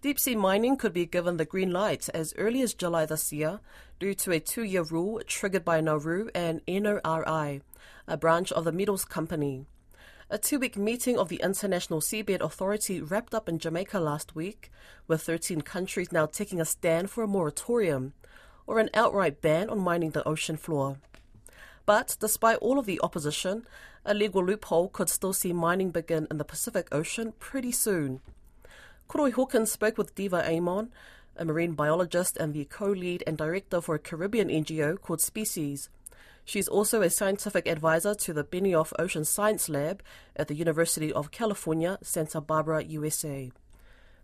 Deep sea mining could be given the green light as early as July this year due to a two year rule triggered by Nauru and NORI, a branch of the Metals Company. A two week meeting of the International Seabed Authority wrapped up in Jamaica last week, with 13 countries now taking a stand for a moratorium or an outright ban on mining the ocean floor. But despite all of the opposition, a legal loophole could still see mining begin in the Pacific Ocean pretty soon. Koroi Hawkins spoke with Diva Amon, a marine biologist and the co-lead and director for a Caribbean NGO called SpeSeas. She's also a scientific advisor to the Benioff Ocean Science Lab at the University of California, Santa Barbara, USA.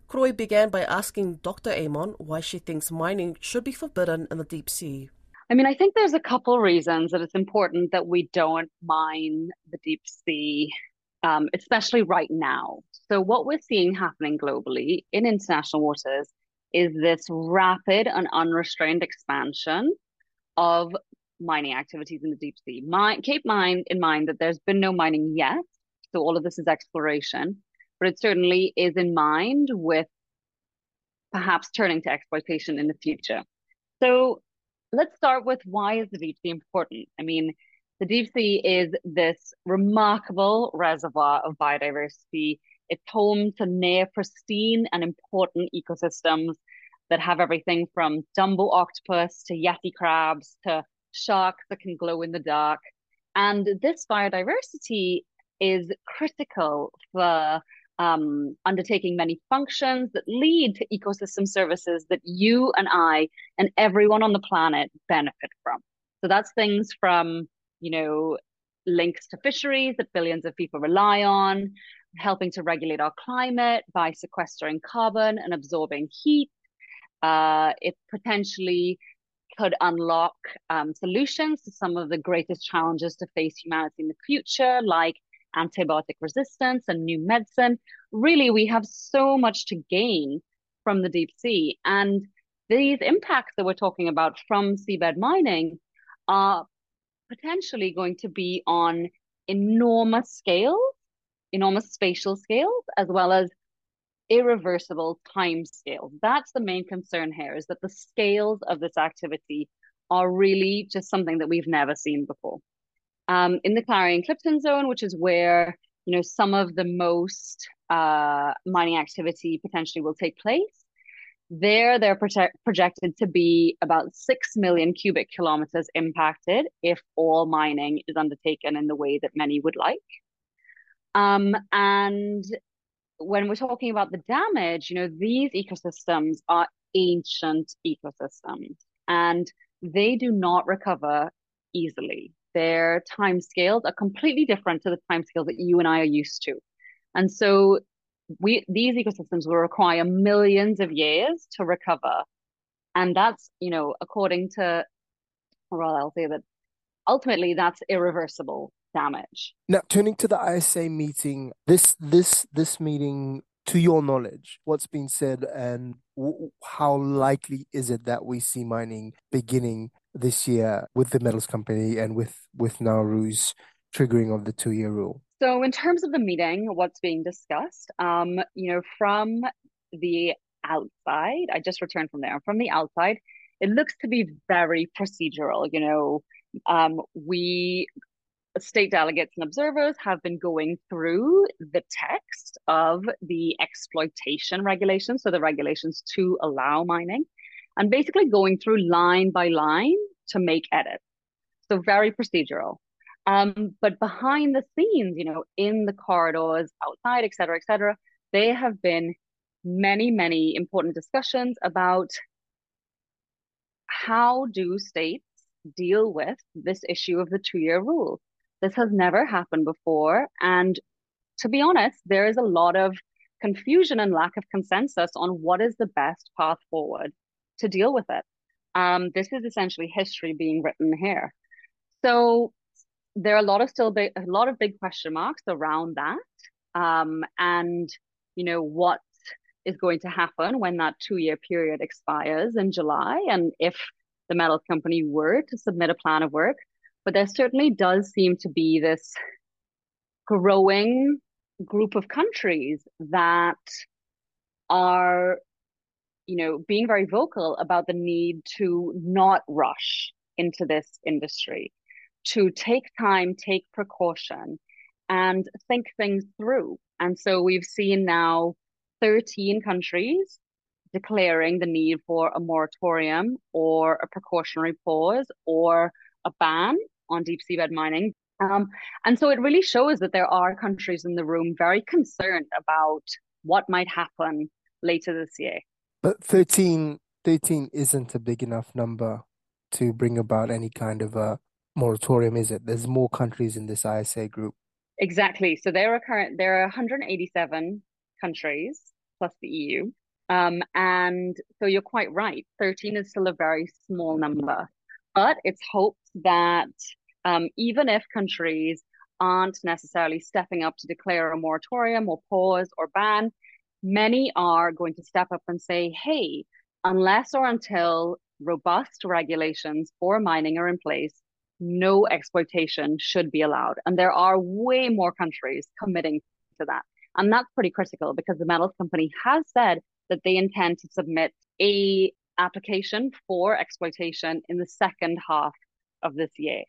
Koroi began by asking Dr. Amon why she thinks mining should be forbidden in the deep sea. I mean, I think there's a couple reasons that it's important that we don't mine the deep sea, um, especially right now. So, what we're seeing happening globally in international waters is this rapid and unrestrained expansion of mining activities in the deep sea. My, keep mind in mind that there's been no mining yet, so all of this is exploration, but it certainly is in mind with perhaps turning to exploitation in the future. So let's start with why is the deep sea important? I mean, the deep sea is this remarkable reservoir of biodiversity it's home to near pristine and important ecosystems that have everything from Dumbo octopus to yeti crabs to sharks that can glow in the dark. And this biodiversity is critical for um, undertaking many functions that lead to ecosystem services that you and I and everyone on the planet benefit from. So that's things from, you know, links to fisheries that billions of people rely on, helping to regulate our climate by sequestering carbon and absorbing heat. Uh, it potentially could unlock um, solutions to some of the greatest challenges to face humanity in the future, like antibiotic resistance and new medicine. Really, we have so much to gain from the deep sea. And these impacts that we're talking about from seabed mining are potentially going to be on enormous scales enormous spatial scales as well as irreversible time scales. That's the main concern here is that the scales of this activity are really just something that we've never seen before. Um, in the Clarion-Clipperton zone, which is where you know some of the most uh, mining activity potentially will take place, there they're project- projected to be about 6 million cubic kilometers impacted if all mining is undertaken in the way that many would like. Um, and when we're talking about the damage, you know, these ecosystems are ancient ecosystems and they do not recover easily. Their time scales are completely different to the time scales that you and I are used to. And so we these ecosystems will require millions of years to recover. And that's, you know, according to well, I'll say that ultimately that's irreversible damage. Now, turning to the ISA meeting, this this this meeting, to your knowledge, what's been said, and w- how likely is it that we see mining beginning this year with the metals company and with with Nauru's triggering of the two year rule? So, in terms of the meeting, what's being discussed, um, you know, from the outside, I just returned from there. From the outside, it looks to be very procedural. You know, um, we state delegates and observers have been going through the text of the exploitation regulations, so the regulations to allow mining, and basically going through line by line to make edits. So very procedural. Um, but behind the scenes, you know, in the corridors, outside, et cetera, et cetera, there have been many, many important discussions about how do states deal with this issue of the two-year rule. This has never happened before. And to be honest, there is a lot of confusion and lack of consensus on what is the best path forward to deal with it. Um, this is essentially history being written here. So there are a lot of still big, a lot of big question marks around that. Um, and you know what is going to happen when that two-year period expires in July, and if the metals company were to submit a plan of work, but there certainly does seem to be this growing group of countries that are you know, being very vocal about the need to not rush into this industry, to take time, take precaution, and think things through. And so we've seen now 13 countries declaring the need for a moratorium or a precautionary pause or a ban on deep seabed mining. Um, and so it really shows that there are countries in the room very concerned about what might happen later this year. But 13, 13 isn't a big enough number to bring about any kind of a moratorium, is it? There's more countries in this ISA group. Exactly. So there are current there are 187 countries plus the EU. Um, and so you're quite right. 13 is still a very small number, but it's hoped that um, even if countries aren't necessarily stepping up to declare a moratorium or pause or ban, many are going to step up and say, hey, unless or until robust regulations for mining are in place, no exploitation should be allowed. And there are way more countries committing to that. And that's pretty critical because the metals company has said that they intend to submit a application for exploitation in the second half of this year.